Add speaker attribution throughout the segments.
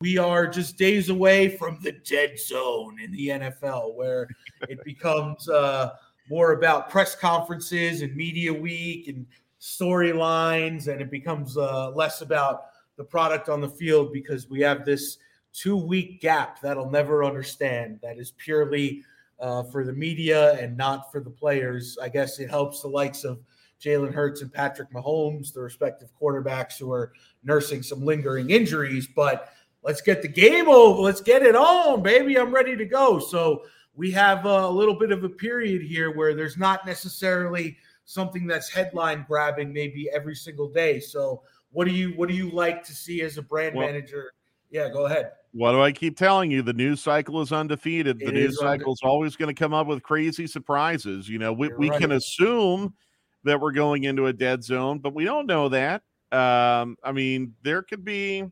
Speaker 1: we are just days away from the dead zone in the NFL, where it becomes uh, more about press conferences and media week and storylines, and it becomes uh, less about the product on the field because we have this two week gap that I'll never understand. That is purely uh, for the media and not for the players. I guess it helps the likes of Jalen Hurts and Patrick Mahomes, the respective quarterbacks who are nursing some lingering injuries, but let's get the game over. Let's get it on, baby. I'm ready to go. So we have a little bit of a period here where there's not necessarily something that's headline grabbing maybe every single day. So what do you what do you like to see as a brand well, manager? Yeah, go ahead.
Speaker 2: What do I keep telling you? The news cycle is undefeated. The it news cycle is always going to come up with crazy surprises. You know, we, we right. can assume that we're going into a dead zone, but we don't know that. Um, I mean, there could be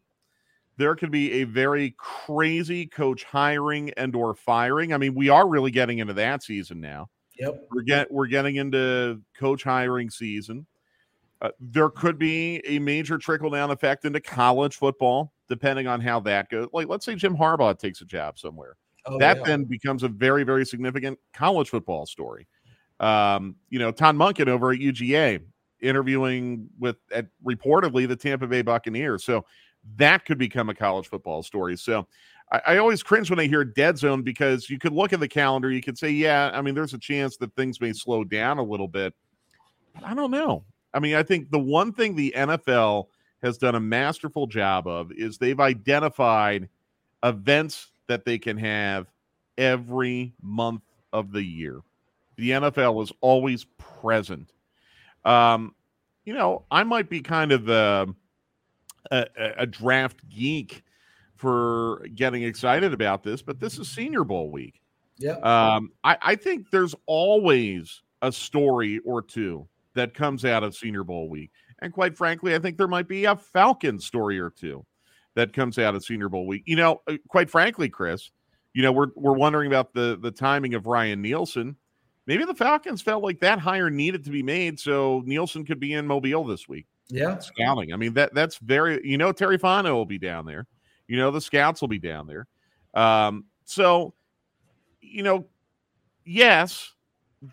Speaker 2: there could be a very crazy coach hiring and or firing. I mean, we are really getting into that season now.
Speaker 1: Yep.
Speaker 2: We're get we're getting into coach hiring season. Uh, there could be a major trickle down effect into college football, depending on how that goes. Like, let's say Jim Harbaugh takes a job somewhere. Oh, that yeah. then becomes a very, very significant college football story. Um, you know, Todd Monken over at UGA interviewing with at, reportedly the Tampa Bay Buccaneers. So that could become a college football story. So I, I, always cringe when I hear dead zone because you could look at the calendar, you could say, yeah, I mean, there's a chance that things may slow down a little bit. But I don't know. I mean, I think the one thing the NFL has done a masterful job of is they've identified events that they can have every month of the year. The NFL is always present. Um, you know, I might be kind of the a, a draft geek for getting excited about this, but this is Senior Bowl week.
Speaker 1: Yeah.
Speaker 2: Um, I, I think there's always a story or two that comes out of Senior Bowl week. And quite frankly, I think there might be a Falcon story or two that comes out of Senior Bowl week. You know, uh, quite frankly, Chris, you know, we're we're wondering about the the timing of Ryan Nielsen. Maybe the Falcons felt like that hire needed to be made so Nielsen could be in Mobile this week.
Speaker 1: Yeah.
Speaker 2: Scouting. I mean, that that's very you know, Terry Fontenot will be down there. You know, the scouts will be down there. Um, so you know, yes,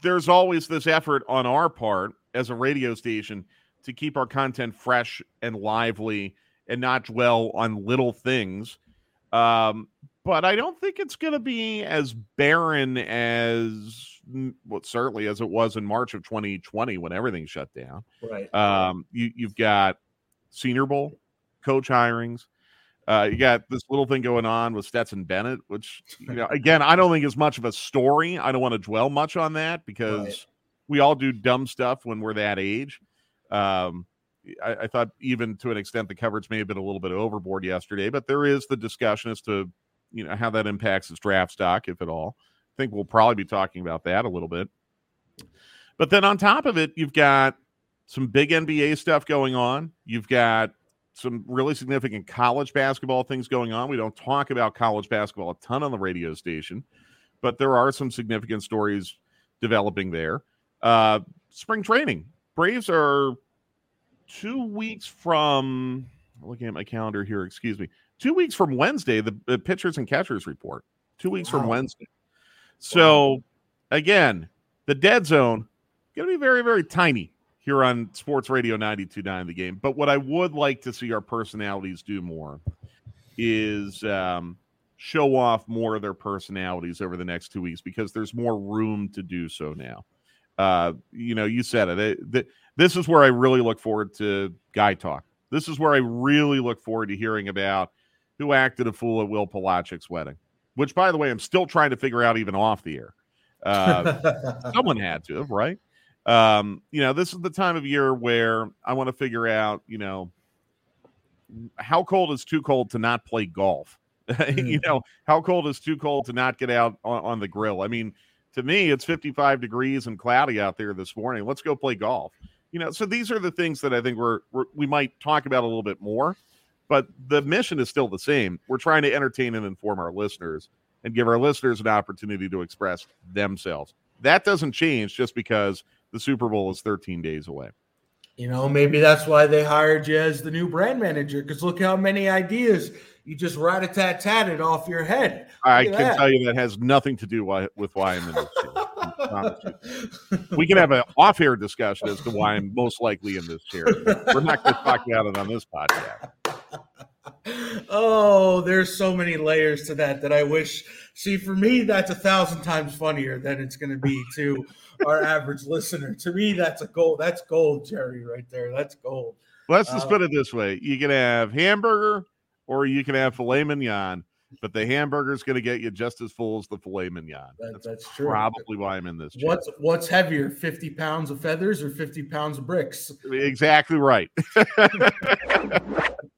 Speaker 2: there's always this effort on our part as a radio station to keep our content fresh and lively and not dwell on little things. Um, but I don't think it's going to be as barren as well, certainly as it was in March of 2020 when everything shut down.
Speaker 1: Right.
Speaker 2: Um, you, you've got Senior Bowl, coach hirings. Uh, you got this little thing going on with Stetson Bennett, which you know, again, I don't think is much of a story. I don't want to dwell much on that because right. we all do dumb stuff when we're that age. Um, I, I, thought even to an extent the coverage may have been a little bit overboard yesterday, but there is the discussion as to you know how that impacts his draft stock, if at all think we'll probably be talking about that a little bit. But then on top of it, you've got some big NBA stuff going on. You've got some really significant college basketball things going on. We don't talk about college basketball a ton on the radio station, but there are some significant stories developing there. Uh, spring training. Braves are two weeks from looking at my calendar here, excuse me. Two weeks from Wednesday, the, the pitchers and catchers report. Two weeks wow. from Wednesday. So again, the dead zone going to be very, very tiny here on Sports Radio 92.9 the game. But what I would like to see our personalities do more is um, show off more of their personalities over the next two weeks because there's more room to do so now. Uh, you know, you said it. it, it this is where I really look forward to guy talk. This is where I really look forward to hearing about who acted a fool at Will Palaszczuk's wedding which, by the way, I'm still trying to figure out even off the air. Uh, someone had to, right? Um, you know, this is the time of year where I want to figure out, you know, how cold is too cold to not play golf? Mm. you know, how cold is too cold to not get out on, on, the grill? I mean, to me, it's 55 degrees and cloudy out there this morning. Let's go play golf. You know, so these are the things that I think we're, we're we might talk about a little bit more but the mission is still the same. We're trying to entertain and inform our listeners and give our listeners an opportunity to express themselves. That doesn't change just because the Super Bowl is 13 days away.
Speaker 1: You know, maybe that's why they hired you as the new brand manager because look how many ideas you just rat a tat tat it off your head.
Speaker 2: I can that. tell you that has nothing to do with why I'm in this chair. we can have an off air discussion as to why I'm most likely in this chair. We're not going to talk about it on this podcast.
Speaker 1: Oh, there's so many layers to that that I wish. See, for me, that's a thousand times funnier than it's going to be to our average listener. To me, that's a gold. That's gold, Jerry, right there. That's gold.
Speaker 2: Let's just uh, put it this way: you can have hamburger, or you can have filet mignon. But the hamburger is going to get you just as full as the filet mignon.
Speaker 1: That, that's, that's true.
Speaker 2: Probably why I'm in this.
Speaker 1: Chair. What's what's heavier, fifty pounds of feathers or fifty pounds of bricks?
Speaker 2: Exactly right.